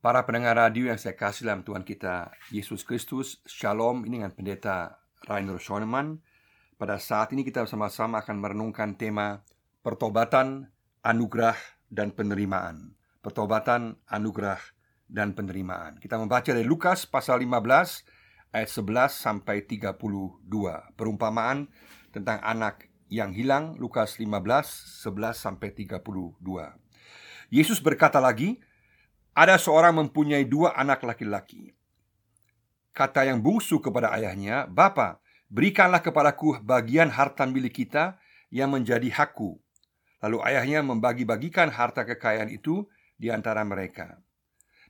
Para pendengar radio yang saya kasih dalam Tuhan kita Yesus Kristus Shalom. Ini dengan pendeta Rainer Schoenemann. Pada saat ini kita bersama-sama akan merenungkan tema Pertobatan, Anugerah, dan Penerimaan. Pertobatan, Anugerah, dan Penerimaan. Kita membaca dari Lukas pasal 15 ayat 11 sampai 32 Perumpamaan tentang anak yang hilang Lukas 15 11 sampai 32 Yesus berkata lagi ada seorang mempunyai dua anak laki-laki. Kata yang bungsu kepada ayahnya, "Bapa, berikanlah kepadaku bagian harta milik kita yang menjadi hakku." Lalu ayahnya membagi-bagikan harta kekayaan itu di antara mereka.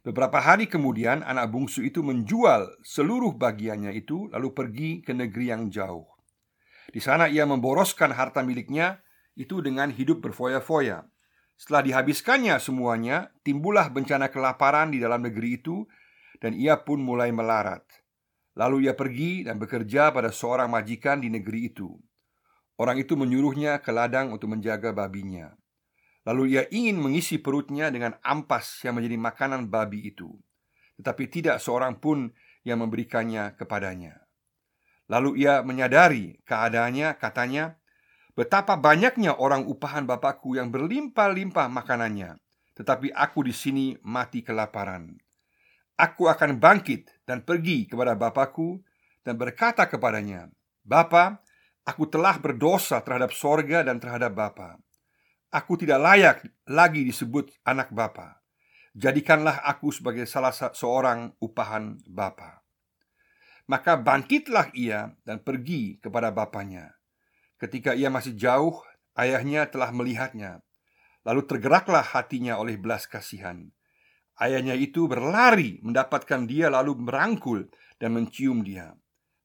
Beberapa hari kemudian, anak bungsu itu menjual seluruh bagiannya itu, lalu pergi ke negeri yang jauh. Di sana ia memboroskan harta miliknya itu dengan hidup berfoya-foya. Setelah dihabiskannya semuanya, timbullah bencana kelaparan di dalam negeri itu, dan ia pun mulai melarat. Lalu ia pergi dan bekerja pada seorang majikan di negeri itu. Orang itu menyuruhnya ke ladang untuk menjaga babinya. Lalu ia ingin mengisi perutnya dengan ampas yang menjadi makanan babi itu, tetapi tidak seorang pun yang memberikannya kepadanya. Lalu ia menyadari keadaannya, katanya, Betapa banyaknya orang upahan Bapakku yang berlimpah-limpah makanannya, tetapi aku di sini mati kelaparan. Aku akan bangkit dan pergi kepada Bapakku dan berkata kepadanya, Bapa, aku telah berdosa terhadap sorga dan terhadap Bapa. Aku tidak layak lagi disebut anak Bapa. Jadikanlah aku sebagai salah seorang upahan Bapa. Maka bangkitlah ia dan pergi kepada bapaknya. Ketika ia masih jauh, ayahnya telah melihatnya. Lalu tergeraklah hatinya oleh belas kasihan. Ayahnya itu berlari mendapatkan dia lalu merangkul dan mencium dia.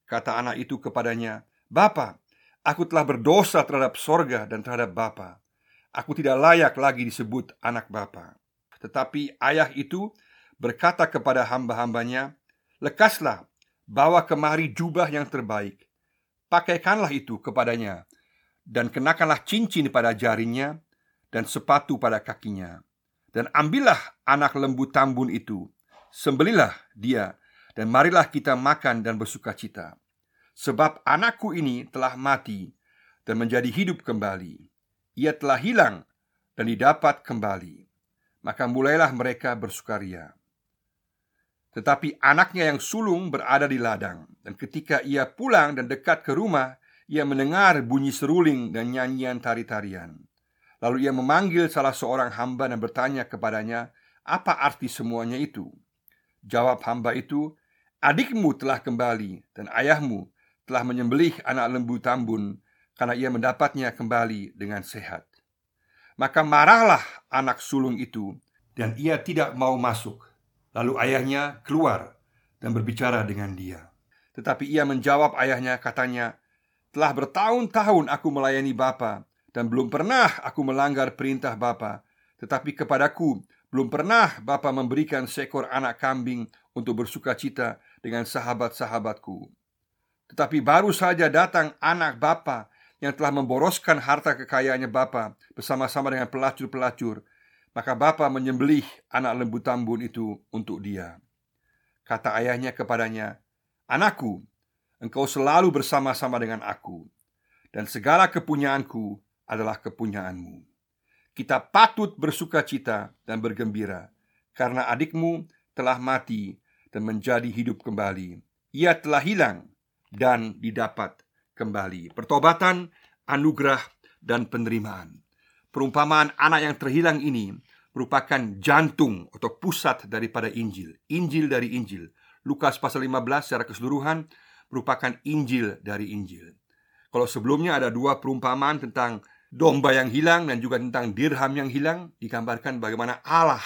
Kata anak itu kepadanya, "Bapa, aku telah berdosa terhadap sorga dan terhadap Bapa. Aku tidak layak lagi disebut anak Bapa." Tetapi ayah itu berkata kepada hamba-hambanya, "Lekaslah, bawa kemari jubah yang terbaik Pakaikanlah itu kepadanya dan kenakanlah cincin pada jarinya dan sepatu pada kakinya. Dan ambillah anak lembu tambun itu, sembelilah dia dan marilah kita makan dan bersuka cita. Sebab anakku ini telah mati dan menjadi hidup kembali. Ia telah hilang dan didapat kembali. Maka mulailah mereka bersukaria. Tetapi anaknya yang sulung berada di ladang. Dan ketika ia pulang dan dekat ke rumah Ia mendengar bunyi seruling dan nyanyian tari-tarian. Lalu ia memanggil salah seorang hamba dan bertanya kepadanya Apa arti semuanya itu? Jawab hamba itu Adikmu telah kembali dan ayahmu telah menyembelih anak lembu tambun Karena ia mendapatnya kembali dengan sehat. Maka marahlah anak sulung itu Dan ia tidak mau masuk Lalu ayahnya keluar dan berbicara dengan dia. Tetapi ia menjawab ayahnya katanya, "Telah bertahun-tahun aku melayani Bapa dan belum pernah aku melanggar perintah Bapa, tetapi kepadaku belum pernah Bapa memberikan seekor anak kambing untuk bersuka cita dengan sahabat-sahabatku. Tetapi baru saja datang anak Bapa yang telah memboroskan harta kekayaannya Bapa bersama-sama dengan pelacur-pelacur maka bapa menyembelih anak lembu tambun itu untuk dia. Kata ayahnya kepadanya, "Anakku, engkau selalu bersama-sama dengan aku, dan segala kepunyaanku adalah kepunyaanmu. Kita patut bersuka cita dan bergembira, karena adikmu telah mati dan menjadi hidup kembali. Ia telah hilang dan didapat kembali." Pertobatan, anugerah, dan penerimaan. Perumpamaan anak yang terhilang ini merupakan jantung atau pusat daripada Injil. Injil dari Injil. Lukas pasal 15 secara keseluruhan merupakan Injil dari Injil. Kalau sebelumnya ada dua perumpamaan tentang domba yang hilang dan juga tentang dirham yang hilang, digambarkan bagaimana Allah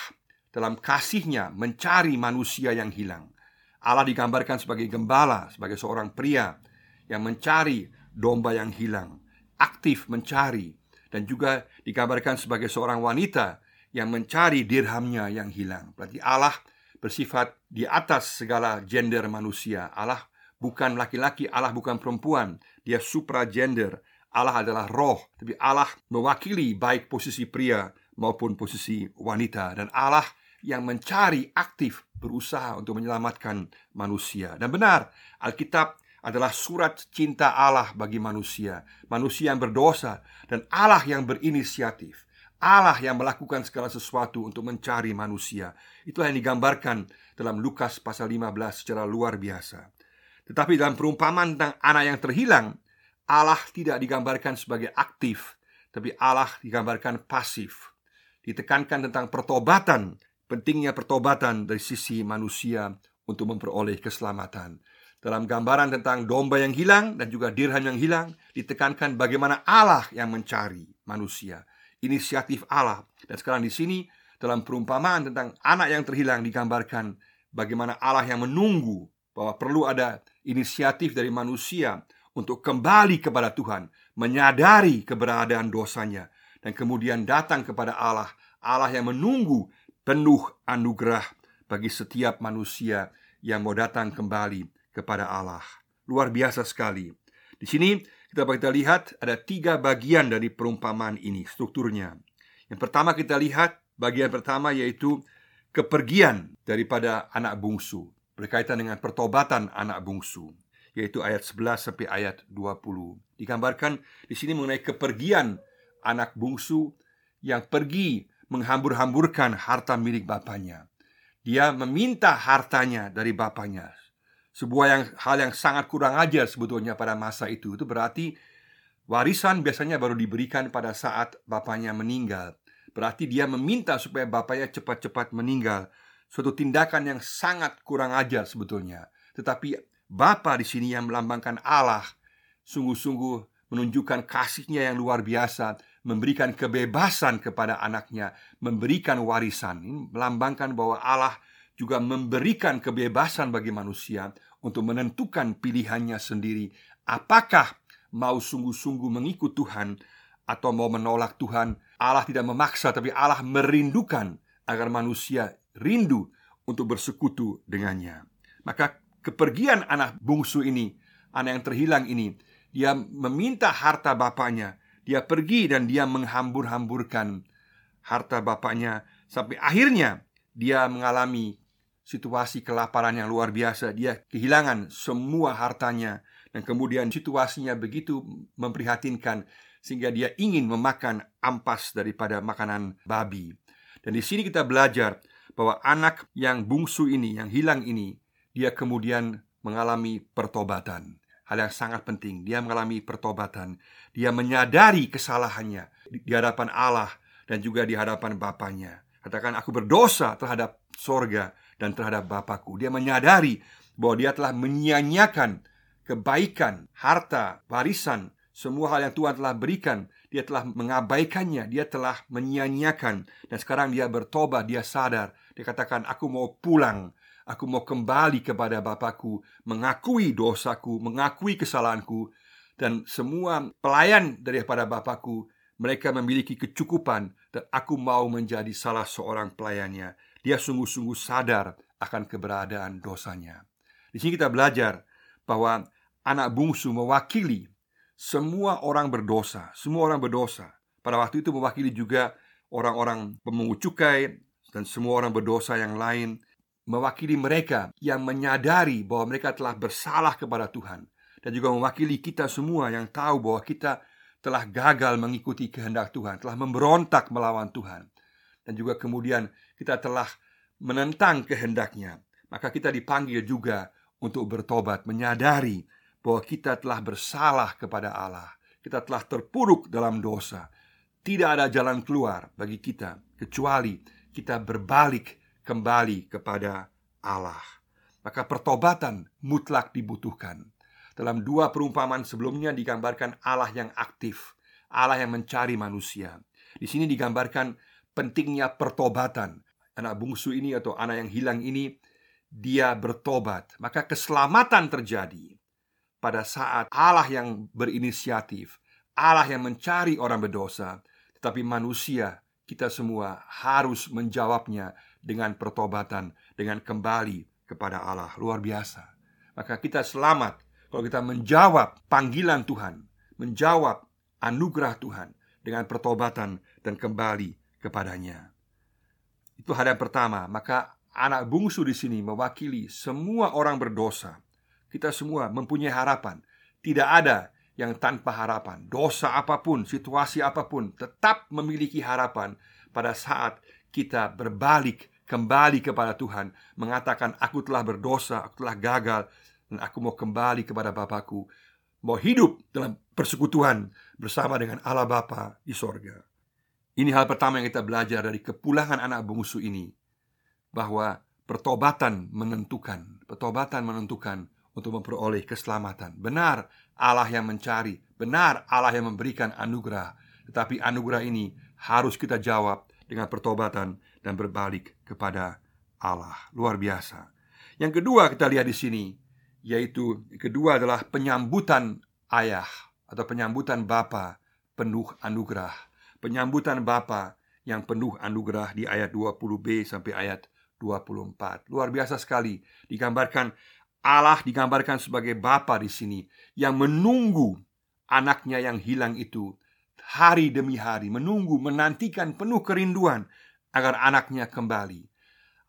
dalam kasihnya mencari manusia yang hilang. Allah digambarkan sebagai gembala, sebagai seorang pria yang mencari domba yang hilang, aktif mencari dan juga digambarkan sebagai seorang wanita yang mencari dirhamnya yang hilang. Berarti Allah bersifat di atas segala gender manusia. Allah bukan laki-laki, Allah bukan perempuan. Dia supra gender. Allah adalah roh, tapi Allah mewakili baik posisi pria maupun posisi wanita dan Allah yang mencari aktif berusaha untuk menyelamatkan manusia. Dan benar, Alkitab adalah surat cinta Allah bagi manusia, manusia yang berdosa dan Allah yang berinisiatif. Allah yang melakukan segala sesuatu untuk mencari manusia. Itulah yang digambarkan dalam Lukas pasal 15 secara luar biasa. Tetapi dalam perumpamaan tentang anak yang terhilang, Allah tidak digambarkan sebagai aktif, tapi Allah digambarkan pasif. Ditekankan tentang pertobatan, pentingnya pertobatan dari sisi manusia untuk memperoleh keselamatan. Dalam gambaran tentang domba yang hilang dan juga dirham yang hilang, ditekankan bagaimana Allah yang mencari manusia inisiatif Allah. Dan sekarang di sini dalam perumpamaan tentang anak yang terhilang digambarkan bagaimana Allah yang menunggu bahwa perlu ada inisiatif dari manusia untuk kembali kepada Tuhan, menyadari keberadaan dosanya dan kemudian datang kepada Allah, Allah yang menunggu penuh anugerah bagi setiap manusia yang mau datang kembali kepada Allah. Luar biasa sekali. Di sini kita kita lihat ada tiga bagian dari perumpamaan ini strukturnya. Yang pertama kita lihat bagian pertama yaitu kepergian daripada anak bungsu berkaitan dengan pertobatan anak bungsu yaitu ayat 11 sampai ayat 20. Digambarkan di sini mengenai kepergian anak bungsu yang pergi menghambur-hamburkan harta milik bapaknya. Dia meminta hartanya dari bapaknya sebuah yang hal yang sangat kurang ajar sebetulnya pada masa itu. Itu berarti warisan biasanya baru diberikan pada saat bapaknya meninggal. Berarti dia meminta supaya bapaknya cepat-cepat meninggal. Suatu tindakan yang sangat kurang ajar sebetulnya. Tetapi Bapa di sini yang melambangkan Allah sungguh-sungguh menunjukkan kasihnya yang luar biasa, memberikan kebebasan kepada anaknya, memberikan warisan. Ini melambangkan bahwa Allah juga memberikan kebebasan bagi manusia untuk menentukan pilihannya sendiri apakah mau sungguh-sungguh mengikut Tuhan atau mau menolak Tuhan. Allah tidak memaksa tapi Allah merindukan agar manusia rindu untuk bersekutu dengannya. Maka kepergian anak bungsu ini, anak yang terhilang ini, dia meminta harta bapaknya. Dia pergi dan dia menghambur-hamburkan harta bapaknya sampai akhirnya dia mengalami situasi kelaparan yang luar biasa. Dia kehilangan semua hartanya dan kemudian situasinya begitu memprihatinkan sehingga dia ingin memakan ampas daripada makanan babi. Dan di sini kita belajar bahwa anak yang bungsu ini, yang hilang ini, dia kemudian mengalami pertobatan. Hal yang sangat penting, dia mengalami pertobatan. Dia menyadari kesalahannya di hadapan Allah dan juga di hadapan Bapaknya. Katakan aku berdosa terhadap sorga dan terhadap Bapakku. Dia menyadari bahwa dia telah menyia-nyiakan kebaikan, harta, warisan, semua hal yang Tuhan telah berikan. Dia telah mengabaikannya, dia telah menyia-nyiakan dan sekarang dia bertobat, dia sadar. Dia katakan, "Aku mau pulang." Aku mau kembali kepada Bapakku, mengakui dosaku, mengakui kesalahanku, dan semua pelayan daripada Bapakku, mereka memiliki kecukupan, dan aku mau menjadi salah seorang pelayannya. Dia sungguh-sungguh sadar akan keberadaan dosanya. Di sini kita belajar bahwa anak bungsu mewakili semua orang berdosa, semua orang berdosa. Pada waktu itu mewakili juga orang-orang pemungut cukai dan semua orang berdosa yang lain, mewakili mereka yang menyadari bahwa mereka telah bersalah kepada Tuhan dan juga mewakili kita semua yang tahu bahwa kita telah gagal mengikuti kehendak Tuhan, telah memberontak melawan Tuhan dan juga kemudian kita telah menentang kehendaknya, maka kita dipanggil juga untuk bertobat, menyadari bahwa kita telah bersalah kepada Allah, kita telah terpuruk dalam dosa. Tidak ada jalan keluar bagi kita kecuali kita berbalik kembali kepada Allah. Maka pertobatan mutlak dibutuhkan. Dalam dua perumpamaan sebelumnya digambarkan Allah yang aktif, Allah yang mencari manusia. Di sini digambarkan pentingnya pertobatan. Anak bungsu ini atau anak yang hilang ini dia bertobat, maka keselamatan terjadi pada saat Allah yang berinisiatif, Allah yang mencari orang berdosa, tetapi manusia kita semua harus menjawabnya dengan pertobatan, dengan kembali kepada Allah. Luar biasa. Maka kita selamat kalau kita menjawab panggilan Tuhan, menjawab anugerah Tuhan dengan pertobatan dan kembali kepadanya. Itu hal yang pertama. Maka anak bungsu di sini mewakili semua orang berdosa. Kita semua mempunyai harapan. Tidak ada yang tanpa harapan. Dosa apa pun, situasi apa pun, tetap memiliki harapan pada saat kita berbalik kembali kepada Tuhan, mengatakan aku telah berdosa, aku telah gagal dan aku mau kembali kepada Bapakku, mau hidup dalam persekutuan bersama dengan Allah Bapa di sorga. Ini hal pertama yang kita belajar dari kepulangan anak bungsu ini bahwa pertobatan menentukan, pertobatan menentukan untuk memperoleh keselamatan. Benar Allah yang mencari, benar Allah yang memberikan anugerah, tetapi anugerah ini harus kita jawab dengan pertobatan dan berbalik kepada Allah. Luar biasa. Yang kedua kita lihat di sini yaitu kedua adalah penyambutan ayah atau penyambutan bapa penuh anugerah. Penyambutan bapa yang penuh anugerah di ayat 20b sampai ayat 24. Luar biasa sekali digambarkan Allah digambarkan sebagai bapa di sini yang menunggu anaknya yang hilang itu hari demi hari, menunggu, menantikan penuh kerinduan agar anaknya kembali.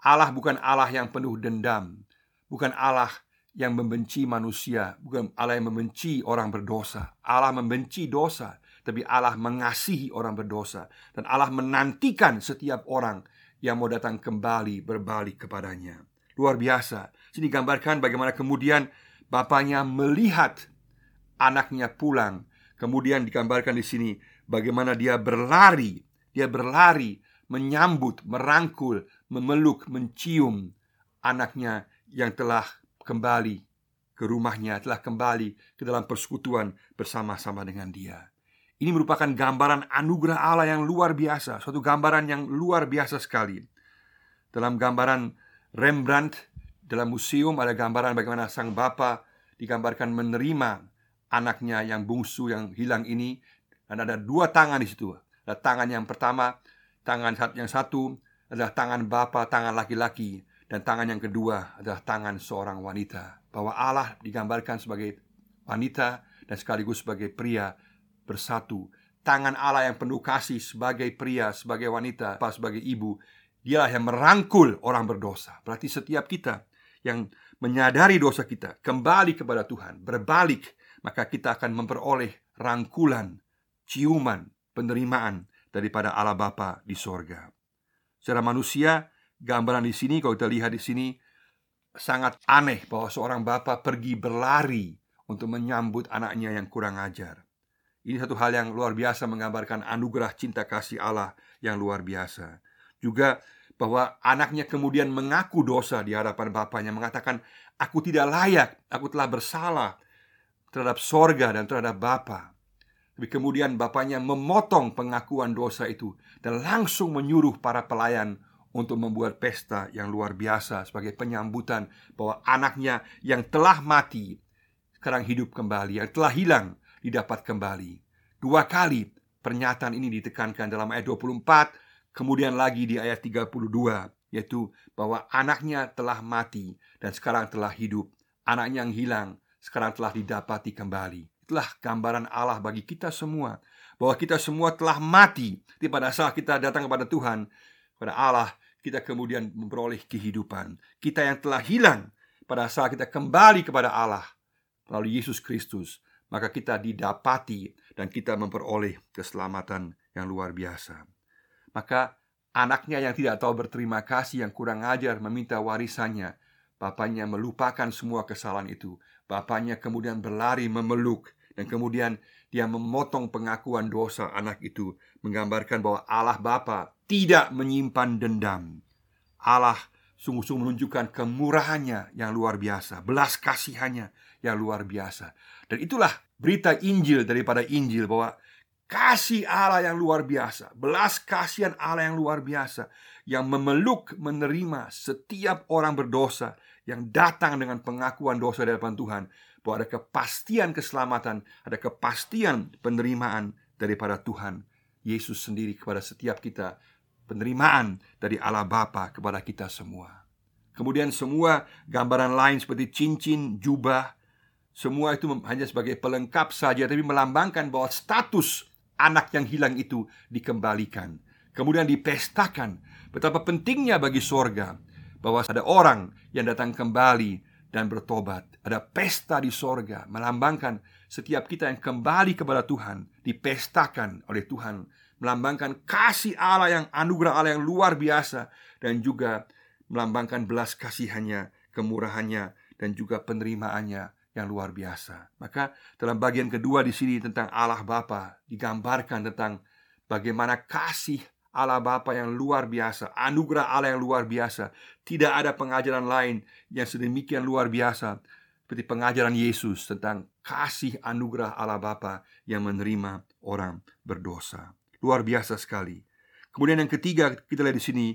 Allah bukan Allah yang penuh dendam, bukan Allah yang membenci manusia, bukan Allah yang membenci orang berdosa. Allah membenci dosa, tapi Allah mengasihi orang berdosa dan Allah menantikan setiap orang yang mau datang kembali berbalik kepadanya. Luar biasa. Sini gambarkan bagaimana kemudian bapaknya melihat anaknya pulang. Kemudian digambarkan di sini bagaimana dia berlari, dia berlari menyambut, merangkul, memeluk, mencium anaknya yang telah kembali ke rumahnya, telah kembali ke dalam persekutuan bersama-sama dengan dia. Ini merupakan gambaran anugerah Allah yang luar biasa, suatu gambaran yang luar biasa sekali. Dalam gambaran Rembrandt dalam museum ada gambaran bagaimana sang bapa digambarkan menerima anaknya yang bungsu yang hilang ini dan ada dua tangan di situ. Ada tangan yang pertama, tangan yang satu adalah tangan bapa, tangan laki-laki dan tangan yang kedua adalah tangan seorang wanita. Bahwa Allah digambarkan sebagai wanita dan sekaligus sebagai pria bersatu. Tangan Allah yang penuh kasih sebagai pria, sebagai wanita, sebagai ibu, dialah yang merangkul orang berdosa. Berarti setiap kita yang menyadari dosa kita kembali kepada Tuhan, berbalik, maka kita akan memperoleh rangkulan, ciuman, penerimaan daripada Allah Bapa di sorga. Secara manusia, gambaran di sini kalau kita lihat di sini sangat aneh bahwa seorang bapak pergi berlari untuk menyambut anaknya yang kurang ajar. Ini satu hal yang luar biasa menggambarkan anugerah cinta kasih Allah yang luar biasa. Juga bahwa anaknya kemudian mengaku dosa di hadapan bapaknya mengatakan aku tidak layak, aku telah bersalah terhadap sorga dan terhadap Bapa. Tapi kemudian bapaknya memotong pengakuan dosa itu dan langsung menyuruh para pelayan untuk membuat pesta yang luar biasa sebagai penyambutan bahwa anaknya yang telah mati sekarang hidup kembali, yang telah hilang didapat kembali. Dua kali pernyataan ini ditekankan dalam ayat 24, kemudian lagi di ayat 32, yaitu bahwa anaknya telah mati dan sekarang telah hidup. Anaknya yang hilang sekarang telah didapati kembali. Itulah gambaran Allah bagi kita semua bahwa kita semua telah mati di pada saat kita datang kepada Tuhan pada Allah kita kemudian memperoleh kehidupan. Kita yang telah hilang pada saat kita kembali kepada Allah melalui Yesus Kristus, maka kita didapati dan kita memperoleh keselamatan yang luar biasa. Maka anaknya yang tidak tahu berterima kasih yang kurang ajar meminta warisannya, bapaknya melupakan semua kesalahan itu. Bapaknya kemudian berlari memeluk dan kemudian dia memotong pengakuan dosa anak itu menggambarkan bahwa Allah Bapa tidak menyimpan dendam. Allah sungguh-sungguh menunjukkan kemurahannya yang luar biasa, belas kasihannya yang luar biasa. Dan itulah berita Injil daripada Injil bahwa kasih Allah yang luar biasa, belas kasihan Allah yang luar biasa yang memeluk menerima setiap orang berdosa yang datang dengan pengakuan dosa di hadapan Tuhan bahwa ada kepastian keselamatan, ada kepastian penerimaan daripada Tuhan Yesus sendiri kepada setiap kita, penerimaan dari Allah Bapa kepada kita semua. Kemudian semua gambaran lain seperti cincin, jubah, semua itu hanya sebagai pelengkap saja tapi melambangkan bahwa status anak yang hilang itu dikembalikan. Kemudian dipestakan Betapa pentingnya bagi sorga bahwa ada orang yang datang kembali dan bertobat. Ada pesta di sorga melambangkan setiap kita yang kembali kepada Tuhan dipestakan oleh Tuhan melambangkan kasih Allah yang anugerah Allah yang luar biasa dan juga melambangkan belas kasihannya, kemurahannya dan juga penerimaannya yang luar biasa. Maka dalam bagian kedua di sini tentang Allah Bapa digambarkan tentang bagaimana kasih Allah Bapa yang luar biasa, anugerah Allah yang luar biasa. Tidak ada pengajaran lain yang sedemikian luar biasa seperti pengajaran Yesus tentang kasih anugerah Allah Bapa yang menerima orang berdosa. Luar biasa sekali. Kemudian yang ketiga kita lihat di sini,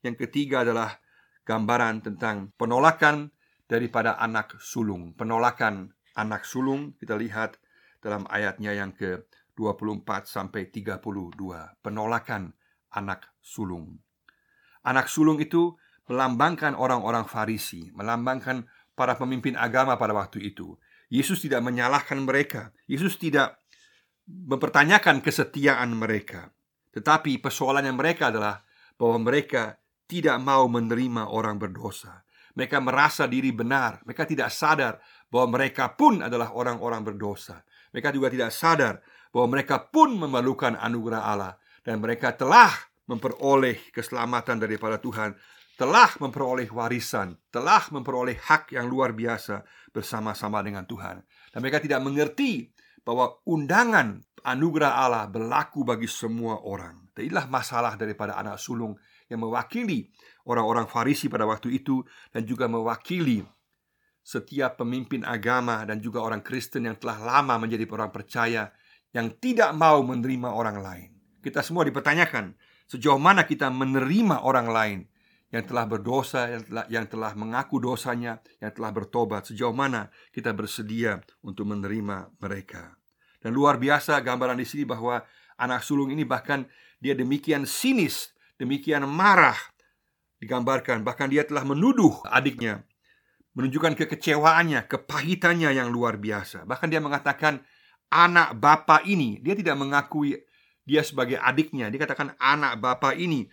yang ketiga adalah gambaran tentang penolakan daripada anak sulung. Penolakan anak sulung kita lihat dalam ayatnya yang ke-24 sampai 32. Penolakan anak sulung. Anak sulung itu melambangkan orang-orang Farisi, melambangkan para pemimpin agama pada waktu itu. Yesus tidak menyalahkan mereka. Yesus tidak mempertanyakan kesetiaan mereka. Tetapi persoalannya mereka adalah bahwa mereka tidak mau menerima orang berdosa. Mereka merasa diri benar. Mereka tidak sadar bahwa mereka pun adalah orang-orang berdosa. Mereka juga tidak sadar bahwa mereka pun memerlukan anugerah Allah dan mereka telah memperoleh keselamatan daripada Tuhan, telah memperoleh warisan, telah memperoleh hak yang luar biasa bersama-sama dengan Tuhan. Dan mereka tidak mengerti bahwa undangan anugerah Allah berlaku bagi semua orang. Inilah masalah daripada anak sulung yang mewakili orang-orang Farisi pada waktu itu dan juga mewakili setiap pemimpin agama dan juga orang Kristen yang telah lama menjadi orang percaya yang tidak mau menerima orang lain. Kita semua dipertanyakan sejauh mana kita menerima orang lain yang telah berdosa, yang telah, yang telah mengaku dosanya, yang telah bertobat, sejauh mana kita bersedia untuk menerima mereka. Dan luar biasa gambaran di sini bahwa anak sulung ini bahkan dia demikian sinis, demikian marah digambarkan, bahkan dia telah menuduh adiknya, menunjukkan kekecewaannya, kepahitannya yang luar biasa. Bahkan dia mengatakan anak bapak ini, dia tidak mengakui dia sebagai adiknya, dia katakan anak bapak ini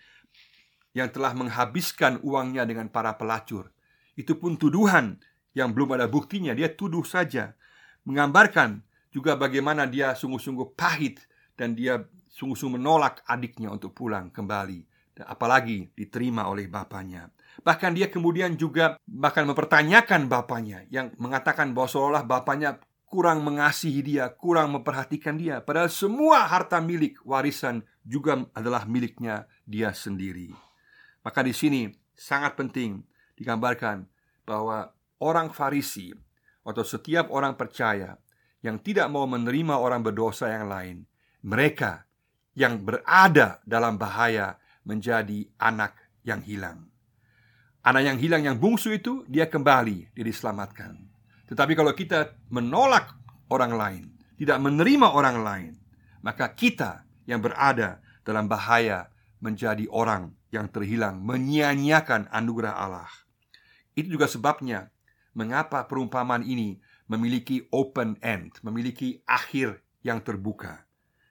yang telah menghabiskan uangnya dengan para pelacur. Itu pun tuduhan yang belum ada buktinya, dia tuduh saja. Menggambarkan juga bagaimana dia sungguh-sungguh pahit dan dia sungguh-sungguh menolak adiknya untuk pulang kembali. Apalagi diterima oleh bapaknya. Bahkan dia kemudian juga bahkan mempertanyakan bapaknya yang mengatakan bahwa seolah bapaknya kurang mengasihi dia, kurang memperhatikan dia. Padahal semua harta milik warisan juga adalah miliknya dia sendiri. Maka di sini sangat penting digambarkan bahwa orang Farisi atau setiap orang percaya yang tidak mau menerima orang berdosa yang lain, mereka yang berada dalam bahaya menjadi anak yang hilang. Anak yang hilang yang bungsu itu dia kembali dia diselamatkan. Tetapi kalau kita menolak orang lain, tidak menerima orang lain, maka kita yang berada dalam bahaya menjadi orang yang terhilang, menyia-nyiakan anugerah Allah. Itu juga sebabnya mengapa perumpamaan ini memiliki open end, memiliki akhir yang terbuka.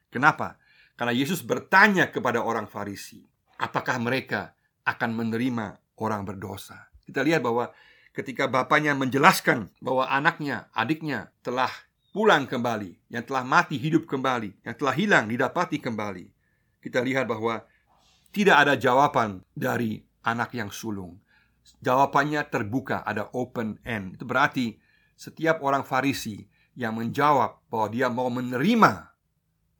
Kenapa? Karena Yesus bertanya kepada orang Farisi, apakah mereka akan menerima orang berdosa? Kita lihat bahwa ketika bapaknya menjelaskan bahwa anaknya, adiknya telah pulang kembali, yang telah mati hidup kembali, yang telah hilang didapati kembali. Kita lihat bahwa tidak ada jawaban dari anak yang sulung. Jawabannya terbuka, ada open end. Itu berarti setiap orang Farisi yang menjawab bahwa dia mau menerima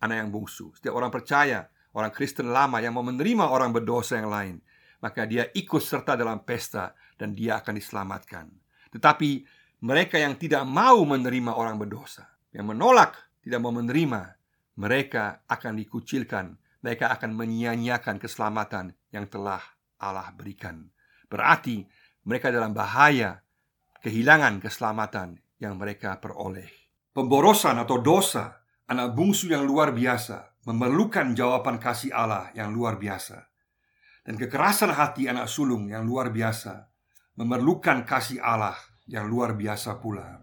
anak yang bungsu, setiap orang percaya, orang Kristen lama yang mau menerima orang berdosa yang lain, maka dia ikut serta dalam pesta dan dia akan diselamatkan. Tetapi mereka yang tidak mau menerima orang berdosa, yang menolak, tidak mau menerima, mereka akan dikucilkan mereka akan menyia-nyiakan keselamatan yang telah Allah berikan. Berarti mereka dalam bahaya kehilangan keselamatan yang mereka peroleh. Pemborosan atau dosa anak bungsu yang luar biasa memerlukan jawaban kasih Allah yang luar biasa. Dan kekerasan hati anak sulung yang luar biasa memerlukan kasih Allah yang luar biasa pula.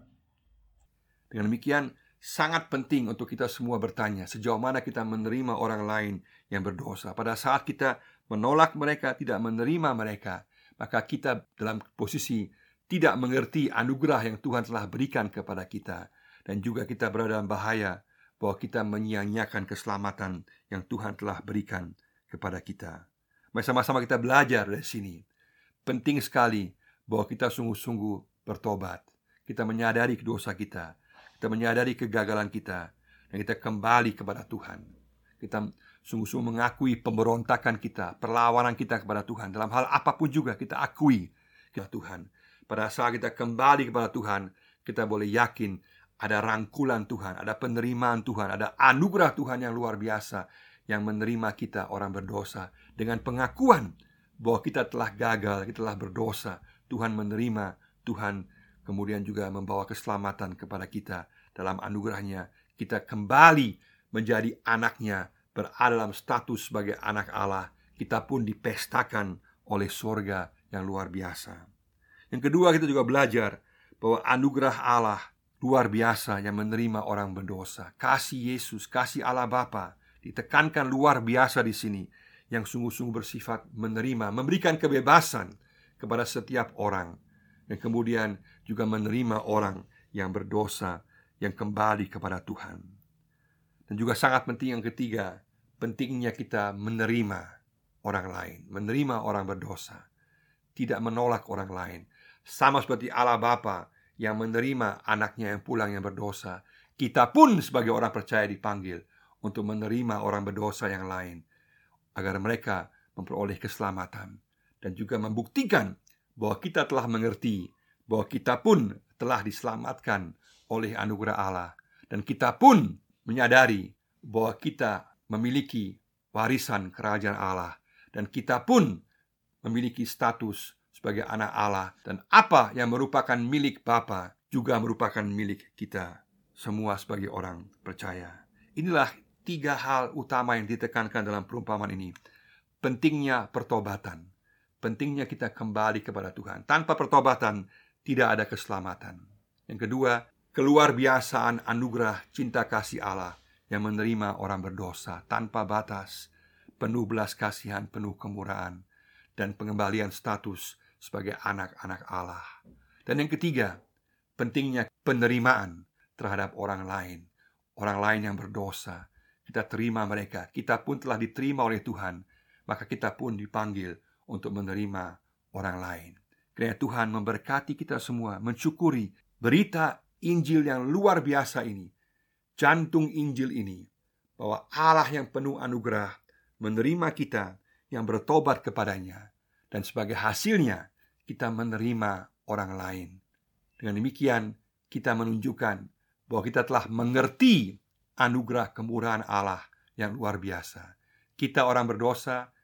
Dengan demikian, sangat penting untuk kita semua bertanya sejauh mana kita menerima orang lain yang berdosa. Pada saat kita menolak mereka, tidak menerima mereka, maka kita dalam posisi tidak mengerti anugerah yang Tuhan telah berikan kepada kita dan juga kita berada dalam bahaya bahwa kita menyia-nyiakan keselamatan yang Tuhan telah berikan kepada kita. Mari sama-sama kita belajar dari sini. Penting sekali bahwa kita sungguh-sungguh bertobat. Kita menyadari dosa kita, kita menyadari kegagalan kita, dan kita kembali kepada Tuhan. Kita sungguh-sungguh mengakui pemberontakan kita, perlawanan kita kepada Tuhan. Dalam hal apa pun juga kita akui kepada Tuhan. Pada saat kita kembali kepada Tuhan, kita boleh yakin ada rangkulan Tuhan, ada penerimaan Tuhan, ada anugerah Tuhan yang luar biasa yang menerima kita orang berdosa dengan pengakuan bahwa kita telah gagal, kita telah berdosa. Tuhan menerima, Tuhan kemudian juga membawa keselamatan kepada kita dalam anugerahnya. Kita kembali menjadi anaknya, berada dalam status sebagai anak Allah. Kita pun dipestakan oleh sorga yang luar biasa. Yang kedua kita juga belajar bahwa anugerah Allah luar biasa yang menerima orang berdosa. Kasih Yesus, kasih Allah Bapa ditekankan luar biasa di sini yang sungguh-sungguh bersifat menerima, memberikan kebebasan kepada setiap orang dan kemudian juga menerima orang yang berdosa yang kembali kepada Tuhan. Dan juga sangat penting yang ketiga, pentingnya kita menerima orang lain, menerima orang berdosa, tidak menolak orang lain, sama seperti Allah Bapa yang menerima anaknya yang pulang yang berdosa. Kita pun sebagai orang percaya dipanggil Untuk menerima orang berdosa yang lain Agar mereka memperoleh keselamatan Dan juga membuktikan bahwa kita telah mengerti Bahwa kita pun telah diselamatkan oleh anugerah Allah. Dan kita pun menyadari bahwa kita memiliki warisan kerajaan Allah. Dan kita pun memiliki status sebagai anak Allah dan apa yang merupakan milik Bapa juga merupakan milik kita semua sebagai orang percaya. Inilah tiga hal utama yang ditekankan dalam perumpamaan ini. Pentingnya pertobatan. Pentingnya kita kembali kepada Tuhan. Tanpa pertobatan tidak ada keselamatan. Yang kedua, keluar biasaan anugerah cinta kasih Allah yang menerima orang berdosa tanpa batas, penuh belas kasihan, penuh kemurahan, dan pengembalian status sebagai anak-anak Allah. Dan yang ketiga, pentingnya penerimaan terhadap orang lain, orang lain yang berdosa. Kita terima mereka, kita pun telah diterima oleh Tuhan, maka kita pun dipanggil untuk menerima orang lain. Karena Tuhan memberkati kita semua, mensyukuri berita Injil yang luar biasa ini, jantung Injil ini, bahwa Allah yang penuh anugerah menerima kita yang bertobat kepadanya, dan sebagai hasilnya kita menerima orang lain. Dengan demikian, kita menunjukkan bahwa kita telah mengerti anugerah kemurahan Allah yang luar biasa. Kita orang berdosa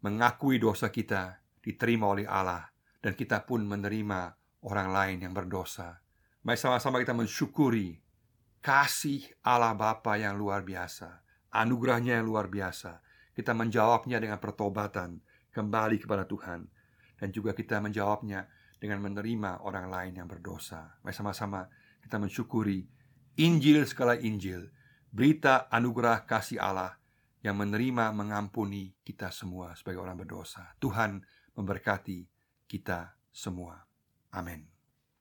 mengakui dosa kita diterima oleh Allah dan kita pun menerima orang lain yang berdosa. Mari sama-sama kita mensyukuri kasih Allah Bapa yang luar biasa, anugerahnya yang luar biasa. Kita menjawabnya dengan pertobatan kembali kepada Tuhan dan juga kita menjawabnya dengan menerima orang lain yang berdosa. Mari sama-sama kita mensyukuri Injil segala Injil, berita anugerah kasih Allah yang menerima mengampuni kita semua sebagai orang berdosa. Tuhan memberkati kita semua. Amin.